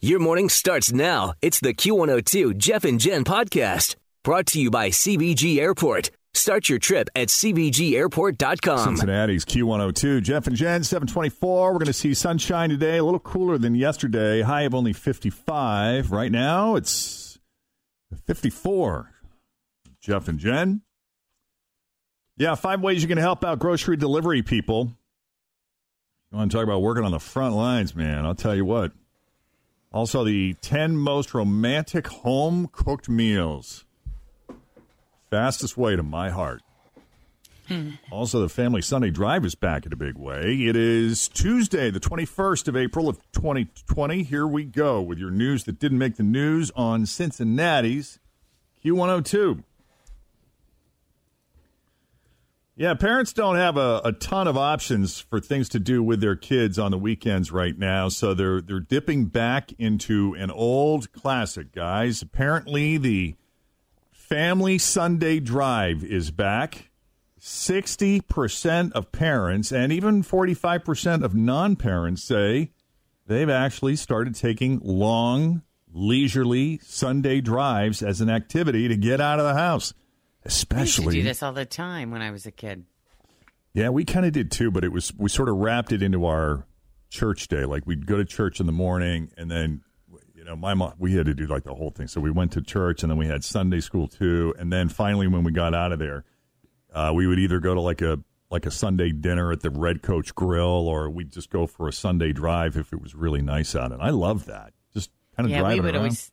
Your morning starts now. It's the Q102 Jeff and Jen podcast brought to you by CVG Airport. Start your trip at CVGAirport.com. Cincinnati's Q102. Jeff and Jen, 724. We're going to see sunshine today, a little cooler than yesterday. High of only 55. Right now, it's 54. Jeff and Jen. Yeah, five ways you can help out grocery delivery people. You want to talk about working on the front lines, man? I'll tell you what. Also, the 10 most romantic home cooked meals. Fastest way to my heart. Hmm. also, the Family Sunday Drive is back in a big way. It is Tuesday, the 21st of April of 2020. Here we go with your news that didn't make the news on Cincinnati's Q102. Yeah, parents don't have a, a ton of options for things to do with their kids on the weekends right now, so they're they're dipping back into an old classic, guys. Apparently, the Family Sunday Drive is back. Sixty percent of parents and even forty-five percent of non-parents say they've actually started taking long, leisurely Sunday drives as an activity to get out of the house. Especially do this all the time when I was a kid. Yeah, we kind of did too, but it was we sort of wrapped it into our church day. Like we'd go to church in the morning, and then you know my mom we had to do like the whole thing. So we went to church, and then we had Sunday school too, and then finally when we got out of there, uh, we would either go to like a like a Sunday dinner at the Red Coach Grill, or we'd just go for a Sunday drive if it was really nice out. And I love that. Just kind of yeah, driving we would around. always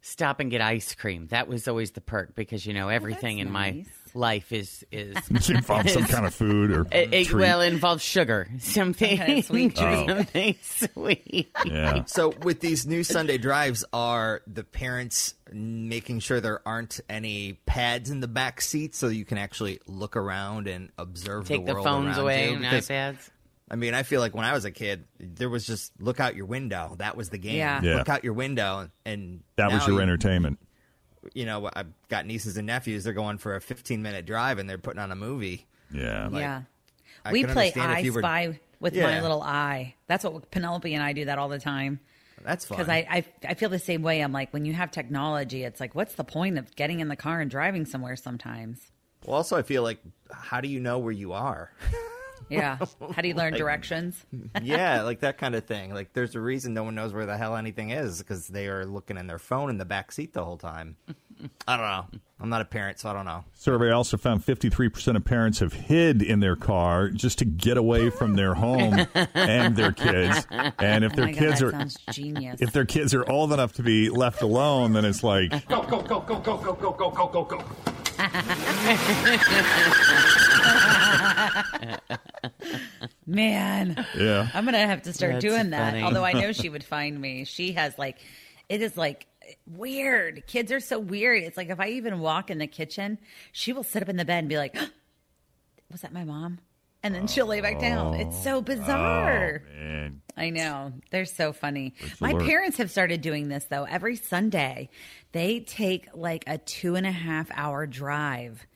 stop and get ice cream. That was always the perk because you know oh, everything in my life is is It involves some kind of food or it, it- well involves sugar, something kind of sweet treat. something oh. sweet. yeah. So with these new Sunday drives, are the parents making sure there aren't any pads in the back seat so you can actually look around and observe Take the the phones around away you? and iPads. I mean, I feel like when I was a kid, there was just look out your window. That was the game. Yeah. Yeah. Look out your window, and That was now your you- entertainment. You know, I've got nieces and nephews. They're going for a 15 minute drive, and they're putting on a movie. Yeah. yeah. I we can play understand if I you were- Spy with my little eye. That's what Penelope and I do that all the time. That's fun. Because I, I I feel the same way. I'm like, when you have technology, it's like, what's the point of getting in the car and driving somewhere sometimes? well, also, I feel like, how do you know where you are? Yeah. How do you learn directions? yeah, like that kind of thing. Like, there's a reason no one knows where the hell anything is because they are looking in their phone in the back seat the whole time. I don't know. I'm not a parent, so I don't know. Survey also found 53% of parents have hid in their car just to get away from their home and their kids. And if Oh their my God, kids that are sounds genius. if their kids are old enough to be left alone, then it's like Go, go, go, go, go, go, go, go, go, go, go. Man, yeah. I'm gonna have to start That's doing that. funny. Although I know she would find me. She has like, it is like weird. Kids are so weird. It's like if I even walk in the kitchen, she will sit up in the bed and be like, "Was that my mom?" And then she'll lay back down. It's so bizarre. Oh, man. I know. They're so funny. My alert. parents have started doing this though. Every Sunday, they take like a two and a half hour drive.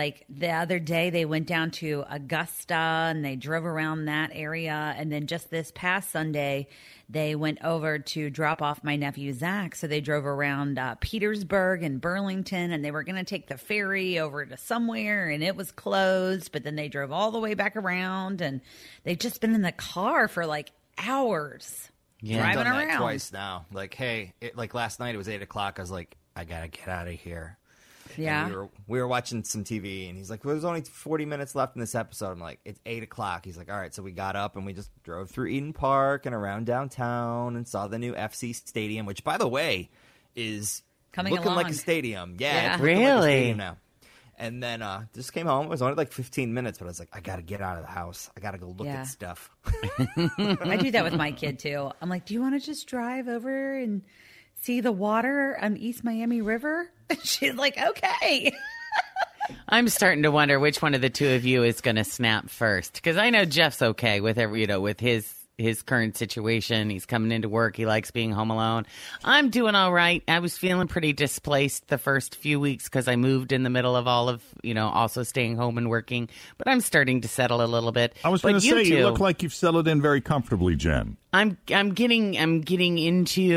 Like the other day, they went down to Augusta and they drove around that area. And then just this past Sunday, they went over to drop off my nephew Zach. So they drove around uh, Petersburg and Burlington and they were going to take the ferry over to somewhere and it was closed. But then they drove all the way back around and they've just been in the car for like hours. Yeah. Driving done that around. twice now. Like, hey, it, like last night it was eight o'clock. I was like, I gotta get out of here. And Yeah. we were we were watching some TV, and he's like, well, "There's only 40 minutes left in this episode." I'm like, "It's eight o'clock." He's like, "All right." So we got up and we just drove through Eden Park and around downtown and saw the new FC Stadium, which, by the way, is Coming looking like a stadium. Yeah, Yeah. it's looking like a Really? stadium now. And then uh, just came home. It was only like 15 minutes, but I was like, I gotta get out of the house. I gotta go look Yeah. at stuff. I do that with my kid too. I'm like, do you want to just drive over and see the water on East Miami River? She's like, okay. I'm starting to wonder which one of the two of you is going to snap first because I know Jeff's okay with every, you know, with his his current situation. He's coming into work. He likes being home alone. I'm doing all right. I was feeling pretty displaced the first few weeks because I moved in the middle of all of, you know, also staying home and working. But I'm starting to settle a little bit. I was But going to say, you look like you've settled in very comfortably, Jen. I'm I'm getting I'm getting into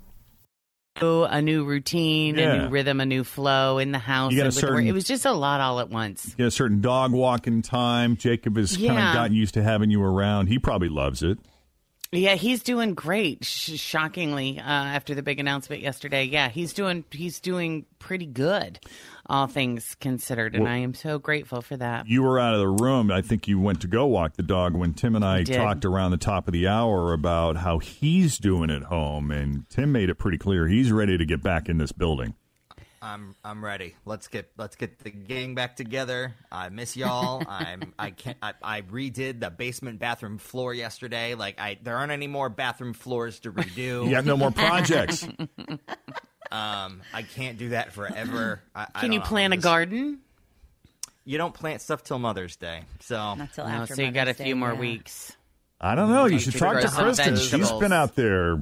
a new routine, a new rhythm, a new flow in the house. You got a and with the certain- It was just a lot all at once. You get a certain dog walking time. Jacob has kind of gotten used to having you around. He probably loves it. Yeah, he's doing great. Sh- shockingly, uh, after the big announcement yesterday, yeah, he's doing he's doing pretty good, all things considered, and Well- I am so grateful for that. You were out of the room. I think you went to go walk the dog when Tim and I I talked around the top of the hour about how he's doing at home. And Tim made it pretty clear he's ready to get back in this building. I'm I'm ready. Let's get let's get the gang back together. I miss y'all. I'm I can't I, I redid the basement bathroom floor yesterday. Like I there aren't any more bathroom floors to redo. You have no more projects. Um I can't do that forever. I, I Can don't you know. plant a garden? You don't plant stuff till Mother's Day. So Not till No, after so you got a few Day, more yeah. weeks. I don't know. You Like should talk to Kristen. She's been out there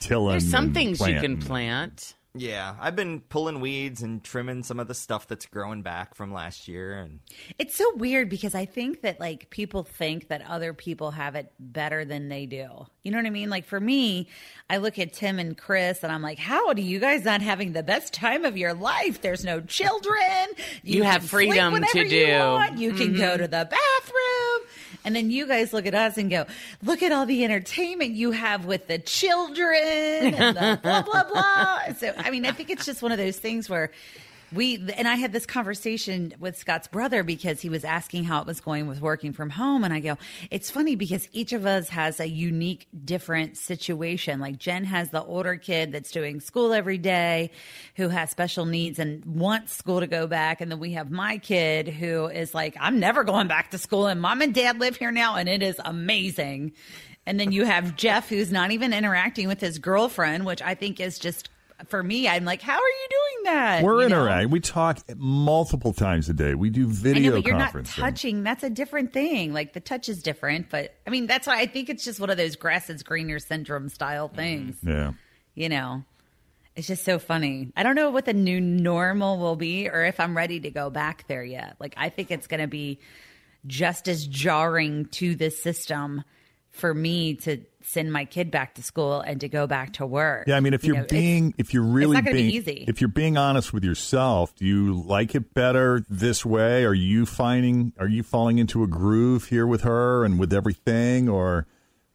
tilling. There's some and things you can plant. Yeah, I've been pulling weeds and trimming some of the stuff that's growing back from last year and It's so weird because I think that like people think that other people have it better than they do. You know what I mean? Like for me, I look at Tim and Chris and I'm like, how do you guys not having the best time of your life? There's no children. You have freedom to whenever you do. Mm-hmm. You can go to the bathroom. And then you guys look at us and go, look at all the entertainment you have with the children and the blah, blah, blah. So, I mean, I think it's just one of those things where we, and I had this conversation with Scott's brother because he was asking how it was going with working from home. And I go, it's funny because each of us has a unique, different situation. Like Jen has the older kid that's doing school every day who has special needs and wants school to go back. And then we have my kid who is like, I'm never going back to school. And mom and dad live here now. And it is amazing. And then you have Jeff, who's not even interacting with his girlfriend, which I think is just for me. I'm like, how are you doing that? We're You know? We talk multiple times a day. We do I video know, but you're not touching. That's a different thing. Like the touch is different, but I mean, that's why I think it's just one of those grass is greener syndrome style things. Mm, yeah. You know, it's just so funny. I don't know what the new normal will be, or if I'm ready to go back there yet. Like I think it's going to be just as jarring to the system for me to send my kid back to school and to go back to work. Yeah, I mean, if You it's- being, if you're really be being, easy. if you're being honest with yourself, do you like it better this way? Are you finding, are you falling into a groove here with her and with everything, or,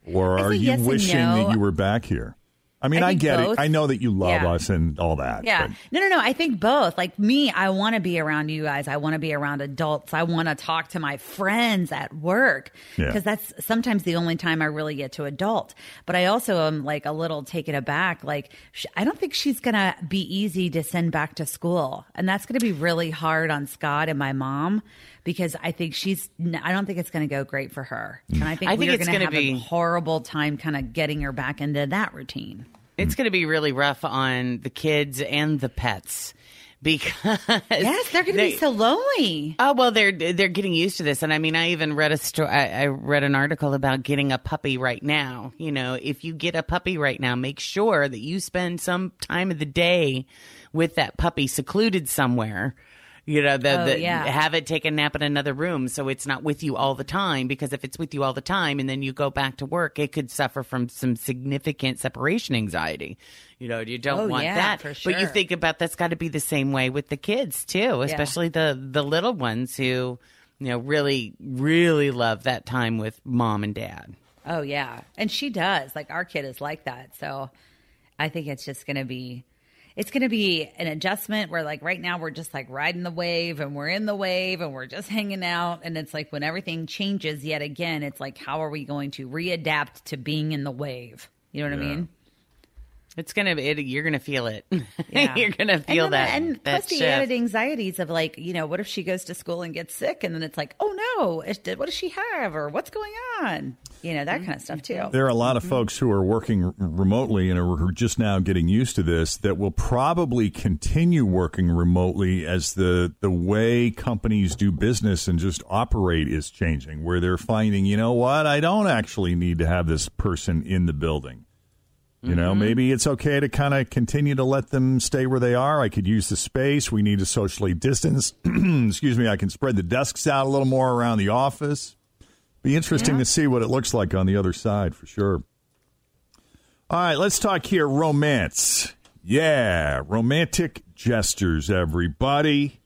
or are you yes wishing no. that you were back here? I mean, I I, get both. it. I know that you love Yeah. us and all that. Yeah. but- No, no, no. I think both. Like me, I want to be around you guys. I want to be around adults. I want to talk to my friends at work Yeah. because that's sometimes the only time I really get to adult. But I also am like a little taken aback. Like, sh- I don't think she's going to be easy to send back to school. And that's going to be really hard on Scott and my mom because I think she's. I don't think it's going to go great for her. Mm. And I think, I think we're it's going to gonna have be- a horrible time kind of getting her back into that routine. It's going to be really rough on the kids and the pets because Yes, they're going to they- be so lonely. Oh well, they're they're getting used to this, and I mean, I even read a story. I, I read an article about getting a puppy right now. You know, if you get a puppy right now, make sure that you spend some time of the day with that puppy, secluded somewhere. You know, the, Oh, the yeah. have it take a nap in another room so it's not with you all the time. Because if it's with you all the time and then you go back to work, it could suffer from some significant separation anxiety. You know, you don't Oh, want yeah, that. for But you think about that's got to be the same way with the kids too, especially the the little ones who you know really really love that time with mom and dad. Oh yeah, and she does. Like our kid is like that. So I think it's just going to be it's going to be an adjustment where like right now we're just like riding the wave and we're in the wave and we're just hanging out and it's like when everything changes yet again it's like how are we going to readapt to being in the wave? You know what I mean? It's gonna be it, you're gonna feel it. Yeah. you're gonna feel and that. And that plus the added anxieties of like, you know, what if she goes to school and gets sick and then it's like, oh no, what does she have or what's going on? You know, that kind of stuff too. There are a lot of mm-hmm. folks who are working remotely and are just now getting used to this that will probably continue working remotely as the the way companies do business and just operate is changing where they're finding, you know what, I don't actually need to have this person in the building. You know, mm-hmm. maybe it's okay to kind of continue to let them stay where they are. I could use the space. We need to socially distance. Excuse me. I can spread the desks out a little more around the office. Be interesting to see what it looks like on the other side for sure. All right, let's talk here romance. Yeah, romantic gestures, everybody.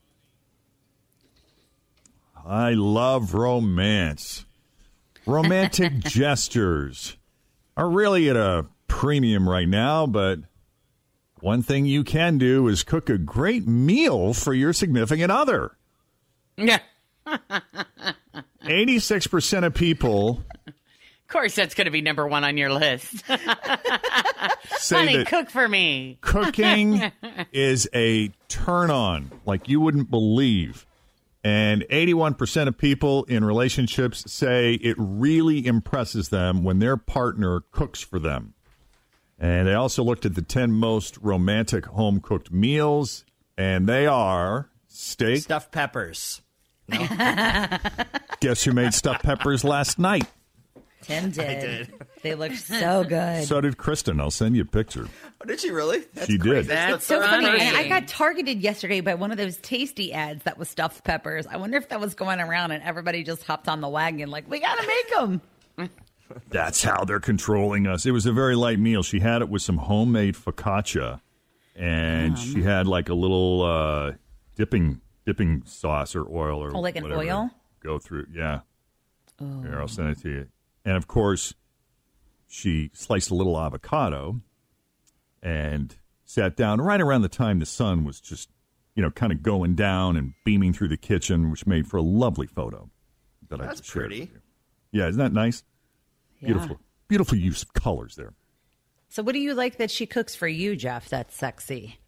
I love romance. Romantic gestures are really at a premium right now, but one thing you can do is cook a great meal for your significant other. Yeah. 86% of people Of course, that's going to be number one on your list. say Honey, cook for me. cooking is a turn on like you wouldn't believe. And 81% of people in relationships say it really impresses them when their partner cooks for them. And they also looked at the 10 most romantic home cooked meals, and they are steak. Stuffed peppers. Guess who made stuffed peppers last night? Tim did. They look so good. So did Kristen. I'll send you a picture. Oh, did she really? That's She crazy. did. That's so funny. funny. And I got targeted yesterday by one of those tasty ads that was stuffed peppers. I wonder if that was going around and everybody just hopped on the wagon like, we got to make them. That's how they're controlling us. It was a very light meal. She had it with some homemade focaccia, and she had like a little uh, dipping dipping sauce or oil or Oh, like an whatever oil? Go through, yeah. Here, I'll send it to you. And of course, she sliced a little avocado and sat down right around the time the sun was just, you know, kind of going down and beaming through the kitchen, which made for a lovely photo. That I That's just pretty. Yeah, isn't that nice? Beautiful, beautiful use of colors there. So, what do you like that she cooks for you, Jeff? That's sexy.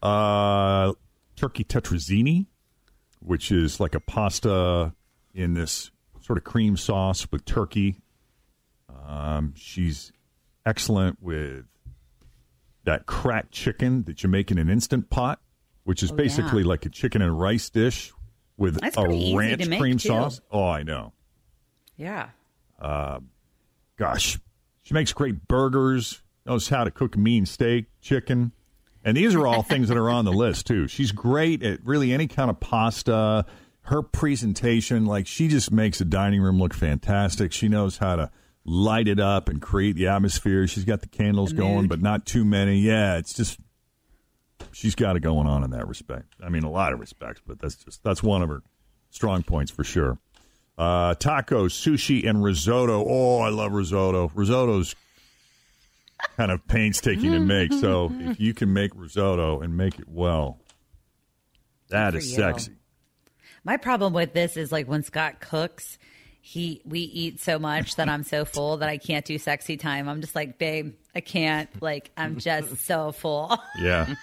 Uh, turkey tetrazzini, which is like a pasta in this sort of cream sauce with turkey. Um, she's excellent with that cracked chicken that you make in an instant pot, which is Oh, basically yeah. like a chicken and rice dish with That's a pretty easy to ranch cream too. sauce. Oh, I know. Yeah. gosh, she makes great burgers, knows how to cook mean steak, chicken. And these are all things that are on the list, too. She's great at really any kind of pasta. Her presentation, like, she just makes the dining room look fantastic. She knows how to light it up and create the atmosphere. She's got the candles going, but not too many. Yeah, it's just, she's got it going on in that respect. I mean, a lot of respects, but that's just, that's one of her strong points for sure. Uh, tacos, sushi, and risotto. Oh, I love risotto. Risotto's kind of painstaking to make. So if you can make risotto and make it well, that Good is for you. sexy. My problem with this is like when Scott cooks, he we eat so much that I'm so full that I can't do sexy time. I'm just like, babe, I can't. Like, I'm just so full. Yeah.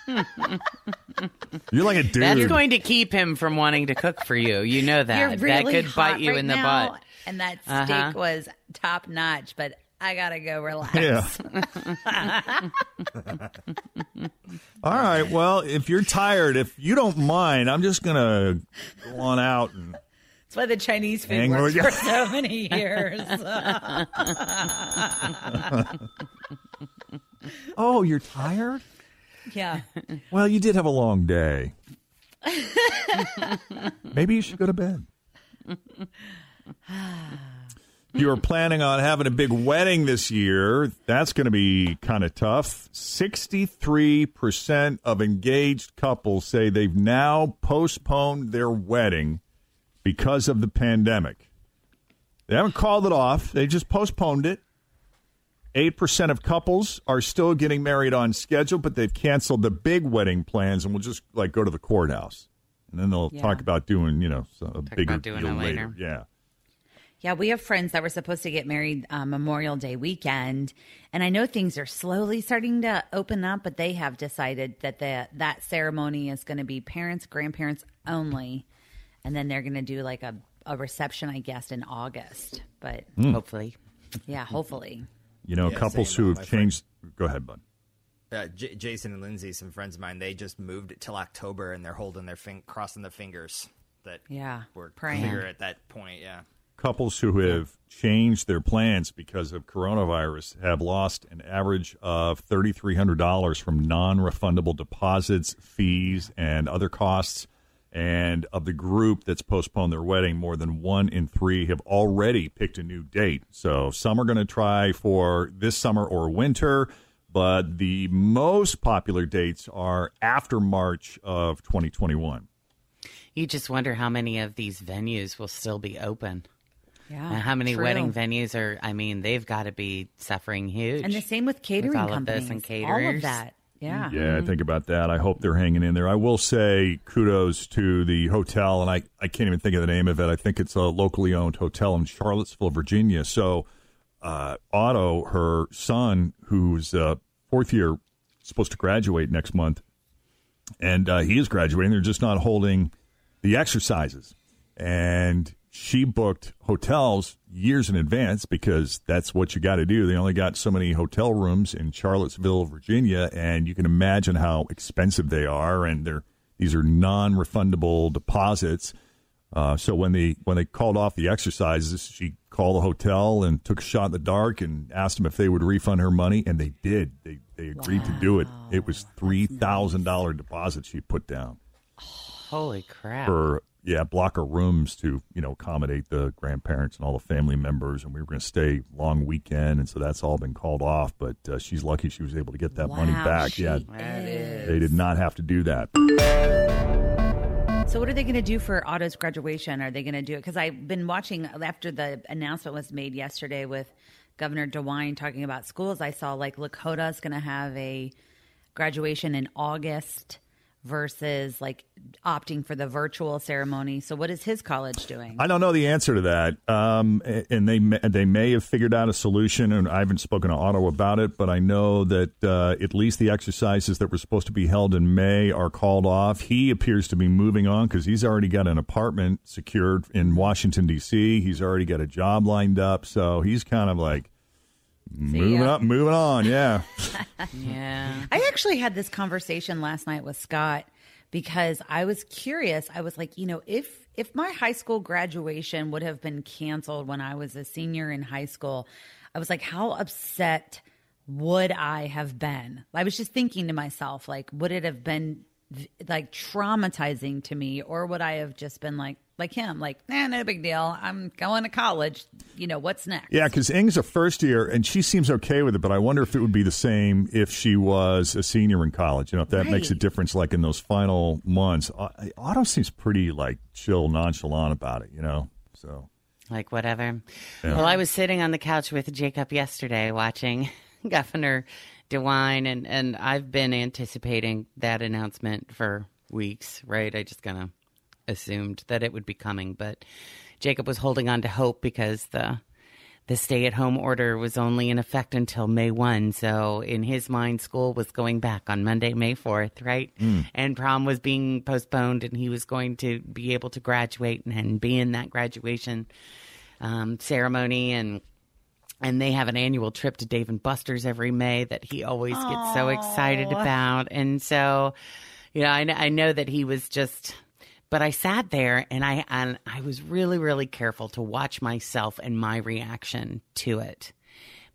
You're like a dude. That's going to keep him from wanting to cook for you. You know that. You're really that could hot bite you right in the now, butt. And that steak Uh-huh. was top notch, but I gotta go relax. Yeah. All right. Well, if you're tired, if you don't mind, I'm just gonna go on out and That's why the Chinese food Hang works for so many years. Oh, you're tired? yeah. Well, you did have a long day. Maybe you should go to bed. you are planning on having a big wedding this year. That's going to be kind of tough. 63% of engaged couples say they've now postponed their wedding because of the pandemic. They haven't called it off, they just postponed it. 8% of couples are still getting married on schedule, but they've canceled the big wedding plans and will just like go to the courthouse. And then they'll Yeah. talk about doing, you know, a bigger about doing deal later. later. Yeah. Yeah, we have friends that were supposed to get married uh, Memorial Day weekend, and I know things are slowly starting to open up, but they have decided that the, that ceremony is going to be parents, grandparents only, and then they're going to do like a, a reception, I guess, in August. But Hmm. Hopefully. yeah, hopefully. You know, Yeah, couples who have my friend- changed. Go ahead, bud. Uh, J- Jason and Lindsay, some friends of mine, they just moved it till October, and they're holding their fin- crossing their fingers that Yeah, we're praying. clear at that point. Yeah. Couples who have changed their plans because of coronavirus have lost an average of $3,300 from non refundable deposits, fees, and other costs. And of the group that's postponed their wedding, more than one in three have already picked a new date. So some are going to try for this summer or winter, but the most popular dates are after March of 2021. You just wonder how many of these venues will still be open. Yeah, And how many true. wedding venues are, I mean, they've got to be suffering huge. And the same with catering all of companies. this and caterers. All of that. Yeah. Yeah, I think about that. I hope they're hanging in there. I will say kudos to the hotel, and I, I can't even think of the name of it. I think it's a locally owned hotel in Charlottesville, Virginia. So, uh, Otto, her son, who's uh, fourth year, supposed to graduate next month, and uh, he is graduating. They're just not holding the exercises. And she booked hotels years in advance because that's what you got to do. They only got so many hotel rooms in Charlottesville, Virginia, and you can imagine how expensive they are. And they're these are non-refundable deposits. Uh, so when they when they called off the exercises, she called the hotel and took a shot in the dark and asked them if they would refund her money, and they did. They they agreed to do it. It was three thousand dollar deposit she put down Holy crap. for yeah block of rooms to you know accommodate the grandparents and all the family members and we were going to stay long weekend and so that's all been called off but uh, she's lucky she was able to get that money back she yeah is. they did not have to do that So what are they going to do for Otto's graduation? Are they going to do it? Because I've been watching after the announcement was made yesterday with Governor DeWine talking about schools. I saw like Lakota's going to have a graduation in August versus like opting for the virtual ceremony. So what is his college doing? I don't know the answer to that, um, and they may, they may have figured out a solution. And I haven't spoken to Otto about it, but I know that uh, at least the exercises that were supposed to be held in May are called off. He appears to be moving on because he's already got an apartment secured in Washington D.C. He's already got a job lined up, so he's kind of like moving up, moving on. Yeah, yeah. I actually had this conversation last night with Scott because I was curious. I was like, you know, if if my high school graduation would have been canceled when I was a senior in high school, I was like, how upset would I have been? I was just thinking to myself, like, would it have been like traumatizing to me, or would I have just been like, like him, like, eh, no big deal. I'm going to college. You know, what's next? Yeah, because Ing's a first year, and she seems okay with it. But I wonder if it would be the same if she was a senior in college. You know, if that makes a difference, like in those final months. Uh, Otto seems pretty like chill, nonchalant about it. You know, so Like whatever. Yeah. Well, I was sitting on the couch with Jacob yesterday watching Governor DeWine, and, and I've been anticipating that announcement for weeks, right? I just kind of assumed that it would be coming, but Jacob was holding on to hope because the the stay at home order was only in effect until May 1. So in his mind, school was going back on Monday, May 4th, right? And prom was being postponed and he was going to be able to graduate and, and be in that graduation um, ceremony. And and they have an annual trip to Dave and Buster's every May that he always gets so excited about. And so, you know, I, I know that he was just, but I sat there and I and I was really, really careful to watch myself and my reaction to it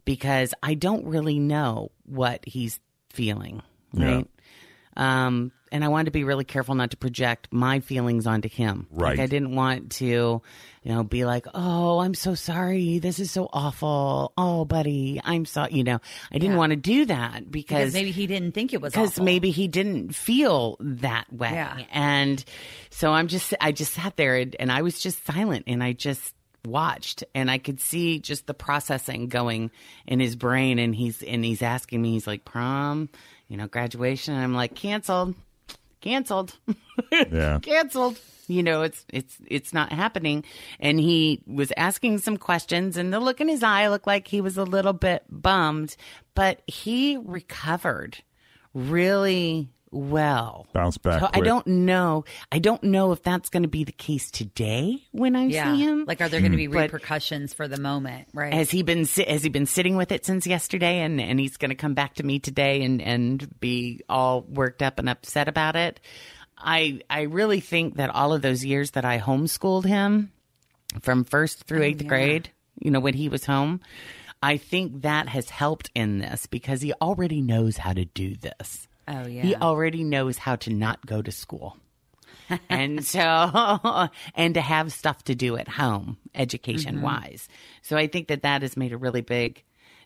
because I don't really know what he's feeling, right? Um, and I wanted to be really careful not to project my feelings onto him. Right. Like I didn't want to, you know, be like, "Oh, I'm so sorry. This is so awful. Oh, buddy, I'm so." You know, I didn't Yeah. want to do that because because maybe he didn't think it was because maybe he didn't feel that way. Yeah. And so I'm just, I just sat there and, and I was just silent and I just watched and I could see just the processing going in his brain. And he's, and he's asking me, he's like, prom, you know, graduation. And I'm like, canceled, canceled, Yeah. canceled. You know, it's it's it's not happening. And he was asking some questions, and the look in his eye looked like he was a little bit bummed, but he recovered really well. Bounce back So I don't know. I don't know if that's going to be the case today when I yeah. see him. Like, are there going to be mm-hmm. But- repercussions for the moment? Right. Has he been has he been sitting with it since yesterday, and and he's going to come back to me today and and be all worked up and upset about it? I I really think that all of those years that I homeschooled him from first through oh, eighth grade, you know, when he was home, I think that has helped in this because he already knows how to do this. Oh yeah. He already knows how to not go to school. and so, and to have stuff to do at home, education mm-hmm. wise. So I think that that has made a really big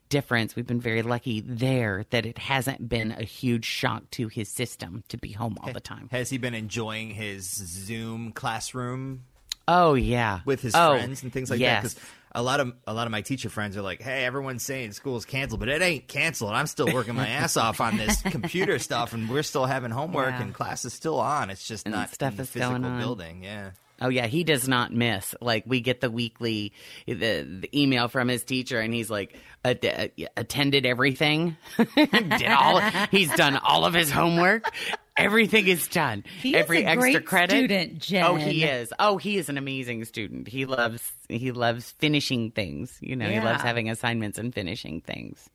difference. We've been very lucky there that it hasn't been a huge shock to his system to be home all the time. Has he been enjoying his Zoom classroom Oh, yeah. with his Oh, friends and things like yes. that? A lot of a lot of my teacher friends are like, "Hey, everyone's saying school's canceled, but it ain't canceled. I'm still working my ass off on this computer stuff, and we're still having homework, Yeah. and class is still on. It's just And not stuff in the is physical going on. building. Yeah." Oh yeah, he does not miss. Like we get the weekly the, the email from his teacher, and he's like "Att- attended everything, did all. He's done all of his homework. Everything is done. He is Every a extra great credit. student, Jen. Oh, he is. Oh, he is an amazing student. He loves he loves finishing things. You know, he loves having assignments and finishing things.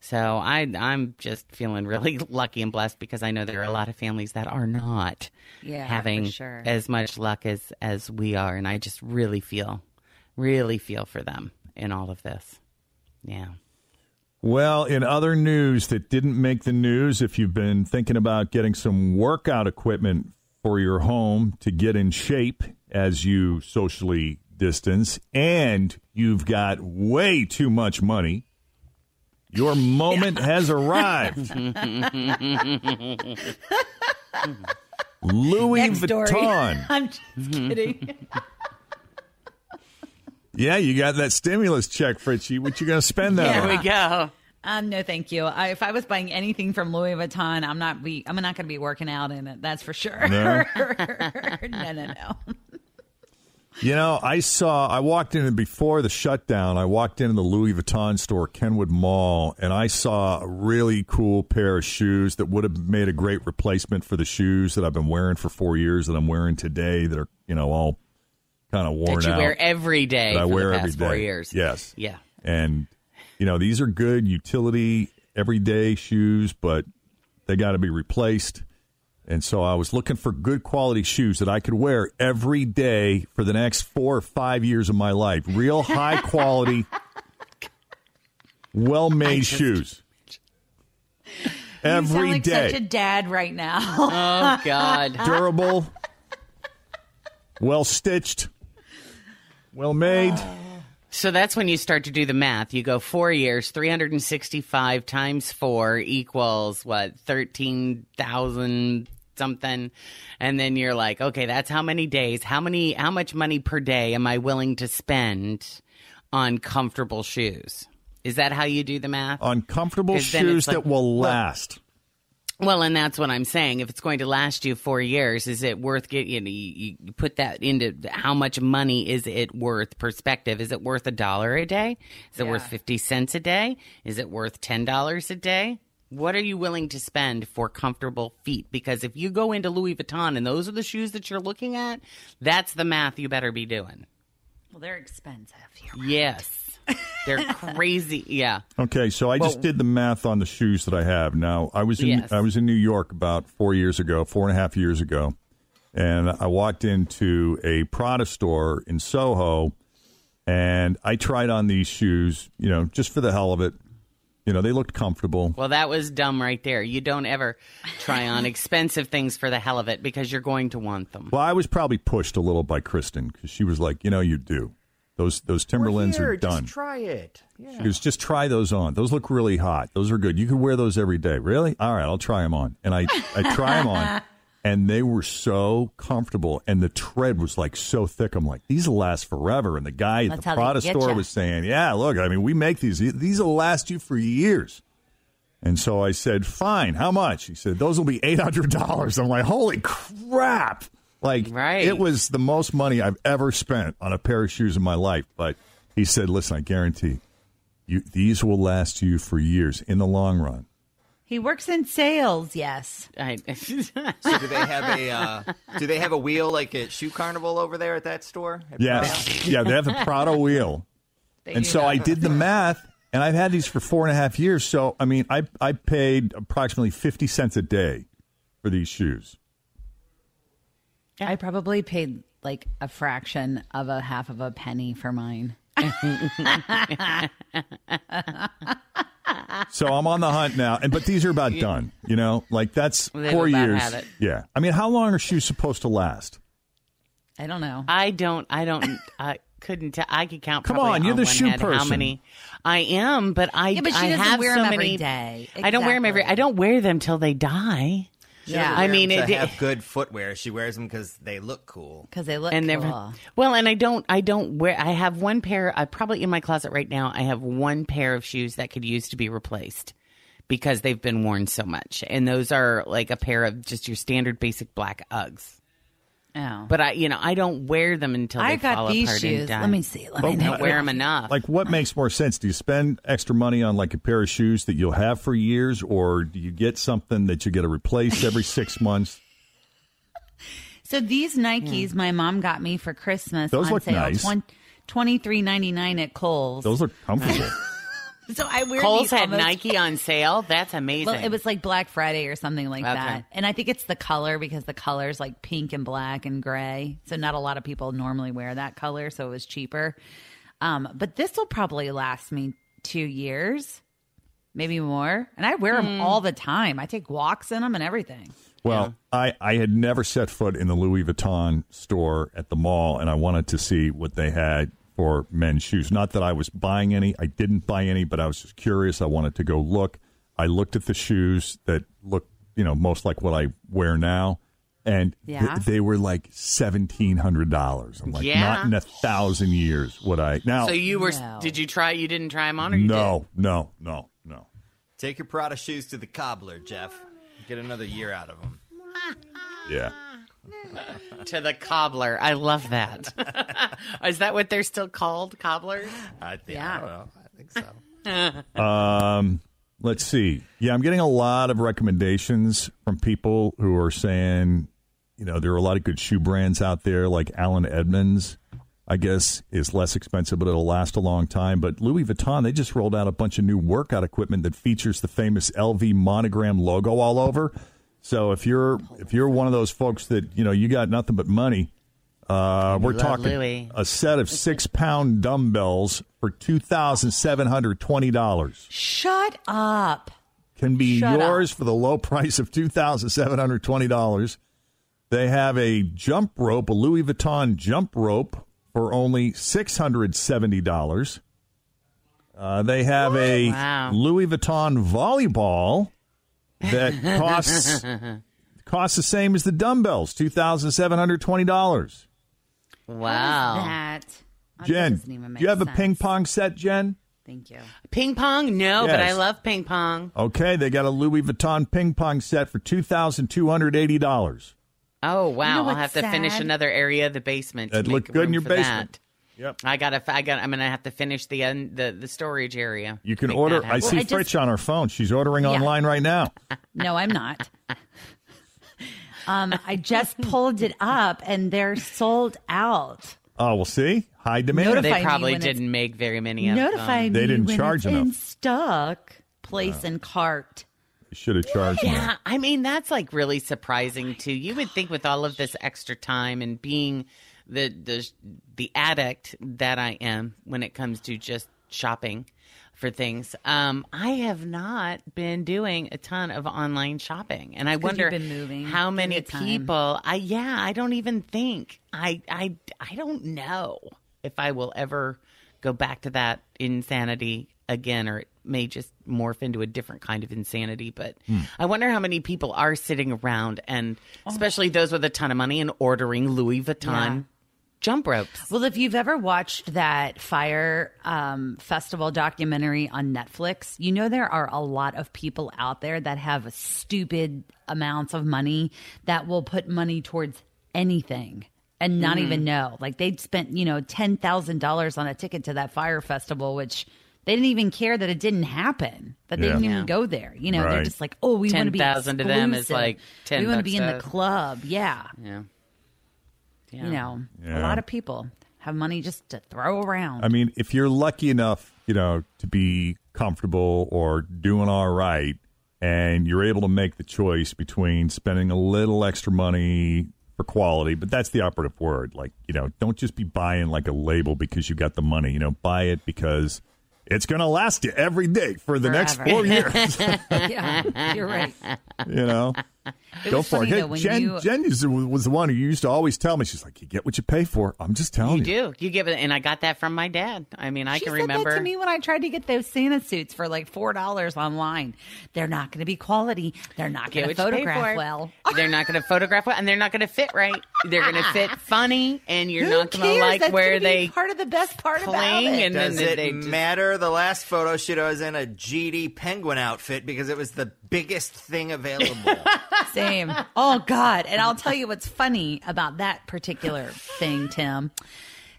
So I I'm just feeling really lucky and blessed because I know there are a lot of families that are not Yeah, having sure. as much luck as as we are and I just really feel really feel for them in all of this. Yeah. Well, in other news that didn't make the news, if you've been thinking about getting some workout equipment for your home to get in shape as you socially distance, and you've got way too much money, your moment has arrived. Louis Next story. Vuitton. I'm just kidding. Yeah, you got that stimulus check, Fritchie. What you going to spend that There on? we go. Um, no, thank you. I, if I was buying anything from Louis Vuitton, I'm not be. I'm not going to be working out in it. That's for sure. No? no, no, no. You know, I saw, I walked in before the shutdown, I walked into the Louis Vuitton store, Kenwood Mall, and I saw a really cool pair of shoes that would have made a great replacement for the shoes that I've been wearing for four years that I'm wearing today that are, you know, all kind of worn That you out. wear every day that I wear every past four years. Yes. Yeah. And, you know, these are good utility, everyday shoes, but they got to be replaced. And so I was looking for good quality shoes that I could wear every day for the next four or five years of my life. Real high quality, well made shoes. Every like day. such a dad right now. Oh God. Durable, well stitched, well made. So that's when you start to do the math. You go four years, 365 times four equals what, 13,000 something. And then you're like, okay, that's how many days, how many, how much money per day am I willing to spend on comfortable shoes? Is that how you do the math? on comfortable 'Cause then it's shoes like- that will last. Well, and that's what I'm saying. If it's going to last you four years, is it worth getting? You, know, you, you put that into how much money is it worth? Perspective: Is it worth a dollar a day? Is it worth fifty cents a day? Is it worth ten dollars a day? What are you willing to spend for comfortable feet? Because if you go into Louis Vuitton and those are the shoes that you're looking at, that's the math you better be doing. Well, they're expensive. Yes. They're crazy. Yeah. Okay, so I just Well- did the math on the shoes that I have. Now I was in Yes. I was in New York about four years ago, four and a half years ago, and I walked into a Prada store in Soho, and I tried on these shoes, you know, just for the hell of it. You know, they looked comfortable. Well, that was dumb right there. You don't ever try on expensive things for the hell of it because you're going to want them. Well, I was probably pushed a little by Kristen because she was like, you know, you do. Those those Timberlands Here, are done. Just try it. Yeah. She goes, just try those on. Those look really hot. Those are good. You could wear those every day. Really? All right, I'll try them on. And I, I try them on, and they were so comfortable, and the tread was like so thick. I'm like, these will last forever. And the guy at That's the Prada store ya. was saying, yeah, look, I mean, we make these. These will last you for years. And so I said, fine, how much? He said, those will be $800. I'm like, holy crap. Like, Right. it was the most money I've ever spent on a pair of shoes in my life. But he said, listen, I guarantee you, these will last you for years in the long run. He works in sales. Yes. I, So do they have a uh, do they have a wheel like at Shoe Carnival over there at that store? At Yeah. Yeah, they have a Prada wheel. and so I did the math, and I've had these for four and a half years. So, I mean, I, I paid approximately 50 cents a day for these shoes. I probably paid like a fraction of a half of a penny for mine. So I'm on the hunt now, and but these are about done. You know, like that's They've four about years. had it. Yeah, I mean, how long are shoes supposed to last? I don't know. I don't. I don't. I couldn't. T- I could count. Come probably on, you're the one shoe hand How person. many? I am, but I. Yeah, but she I doesn't have wear so them every many, day. I don't wear them every. Exactly. I don't wear them till they die. She Yeah. I mean, it- have good footwear. She wears them because they look cool. because they look and they're cool. well, and I don't. I don't wear. I have one pair. I probably in my closet right now. I have one pair of shoes that could use to be replaced because they've been worn so much, and those are like a pair of just your standard basic black Uggs. Oh. But I, you know, I don't wear them until they I got fall these apart shoes. and die. Let me see. Let me I know. don't wear them enough. Like, what makes more sense? Do you spend extra money on like a pair of shoes that you'll have for years, or do you get something that you get to replace every six months? So these Nikes my mom got me for Christmas Those on look sale. nice. Twenty three ninety nine at Kohl's. Those look comfortable. so I wear Kohl's these had almost- Nike on sale. That's amazing. Well, it was like Black Friday or something like Okay. that. And I think it's the color because the color's like pink and black and gray. So not a lot of people normally wear that color, so it was cheaper. Um, but this will probably last me two years, maybe more. And I wear them all the time. I take walks in them and everything. Well, I, I had never set foot in the Louis Vuitton store at the mall, and I wanted to see what they had for men's shoes. Not that I was buying any, I didn't buy any, but I was just curious. I wanted to go look. I looked at the shoes that look, you know, most like what I wear now, and th- they were like seventeen hundred dollars. I'm like, Yeah. not in a thousand years would I now. so you were? No. Did you try? You didn't try them on, or you no, no, no, no. Take your Prada shoes to the cobbler, Jeff. Get another year out of them. Yeah. Did? To the cobbler. I love that. Is that what they're still called, cobblers? I think. Yeah. I don't know. I think so. Um, let's see. Yeah, I'm getting a lot of recommendations from people who are saying, you know, there are a lot of good shoe brands out there, like Allen Edmonds. I guess is less expensive, but it'll last a long time. But Louis Vuitton, they just rolled out a bunch of new workout equipment that features the famous LV monogram logo all over. So if you're if you're one of those folks that you know you got nothing but money, uh, we're talking Louis. a set of six pound dumbbells for two thousand seven hundred twenty dollars Shut up. can be Shut yours for the low price of two thousand seven hundred twenty dollars. They have a jump rope, a Louis Vuitton jump rope, for only six hundred seventy dollars. Uh, they have a Wow. Louis Vuitton volleyball that costs costs the same as the dumbbells, two thousand seven hundred twenty dollars. Wow. That. Oh, that Jen, doesn't even do you have a ping pong set, Jen? Thank you. Ping pong? No, but I love ping pong. Okay, they got a Louis Vuitton ping pong set for two thousand two hundred eighty dollars. Oh wow! know I'll what's have to finish another area of the basement. to That'd look good in your basement. that. Yep. I gotta. I got. I'm gonna have to finish the end, the the storage area. You can Make order. I happen. see I just- on her phone. She's ordering online right now. No, I'm not. um, I just pulled it up and they're sold out. Oh, we'll see. High demand. Notify They probably didn't make very many of Notify them. me They didn't when charge it's in enough. stock. Place and cart. Should have charged more. Yeah, I mean that's like really surprising too. You would think with all of this extra time and being the the the addict that I am when it comes to just shopping for things, um, I have not been doing a ton of online shopping, and I wonder been moving. how many people. I yeah, I don't even think I I I don't know if I will ever go back to that insanity again, or it may just morph into a different kind of insanity. But I wonder how many people are sitting around, and especially those with a ton of money, and ordering Louis Vuitton Yeah. Jump ropes. Well, if you've ever watched that Fyre um, festival documentary on Netflix, you know there are a lot of people out there that have stupid amounts of money that will put money towards anything and not Mm-hmm. even know. Like they'd spent, you know, ten thousand dollars on a ticket to that Fyre festival, which they didn't even care that it didn't happen. That they Yeah. didn't Yeah. even go there. You know, they're just like, oh, we want to be 10,000 to them is like 10 We want to be in the club. Yeah. Yeah. Yeah. You know, Yeah. a lot of people have money just to throw around. I mean, if you're lucky enough, you know, to be comfortable or doing all right, and you're able to make the choice between spending a little extra money for quality, but that's the operative word. Like, you know, don't just be buying like a label because you got the money. You know, buy it because it's going to last you every day for the next four years. yeah, you're right. you know, It go was for funny, it. Though, when Jen, you- Jen is- was the one who used to always tell me, she's like, you get what you pay for. I'm just telling You you. do. You give it, and I got that from my dad. I mean, I she can said remember. that to me when I tried to get those Santa suits for like four dollars online. They're not going to be quality. They're not going to what you pay photograph well. They're not going to photograph well, and they're not going to fit right. They're going to fit funny, and you're Who not going to cares? like That's where they part of the best part about cling, it. and then Does they, it they just, matter? The last photo shoot, I was in a GD penguin outfit because it was the biggest thing available. Same. Oh God! And I'll tell you what's funny about that particular thing, Tim.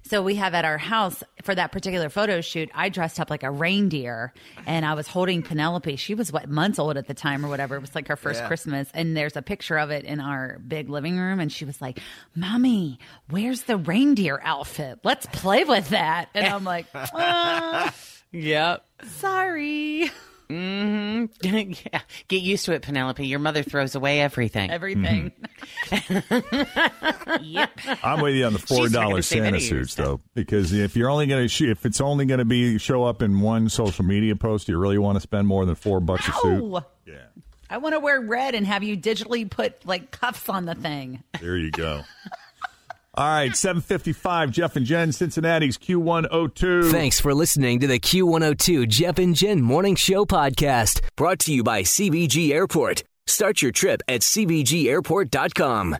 So we have at our house for that particular photo shoot. I dressed up like a reindeer, and I was holding Penelope. She was what months old at the time, or whatever. It was like her first Yeah. Christmas, and there's a picture of it in our big living room. And she was like, "Mommy, where's the reindeer outfit? Let's play with that." And I'm like, uh, Yep. "Sorry, Mm-hmm. yeah. Get used to it, Penelope. Your mother throws away everything. everything." Mm-hmm. yep. I'm with you on the four She's not dollar gonna save Santa any of your suits though, because if you're only going to if it's only going to be show up in one social media post, you really want to spend more than four bucks a suit. Ow. Yeah, I want to wear red and have you digitally put like cuffs on the thing. there you go. All right, seven fifty five. Jeff and Jen, Cincinnati's Q one hundred two. Thanks for listening to the Q102 Jeff and Jen Morning Show podcast, brought to you by CVG Airport. Start your trip at CVGAirport.com.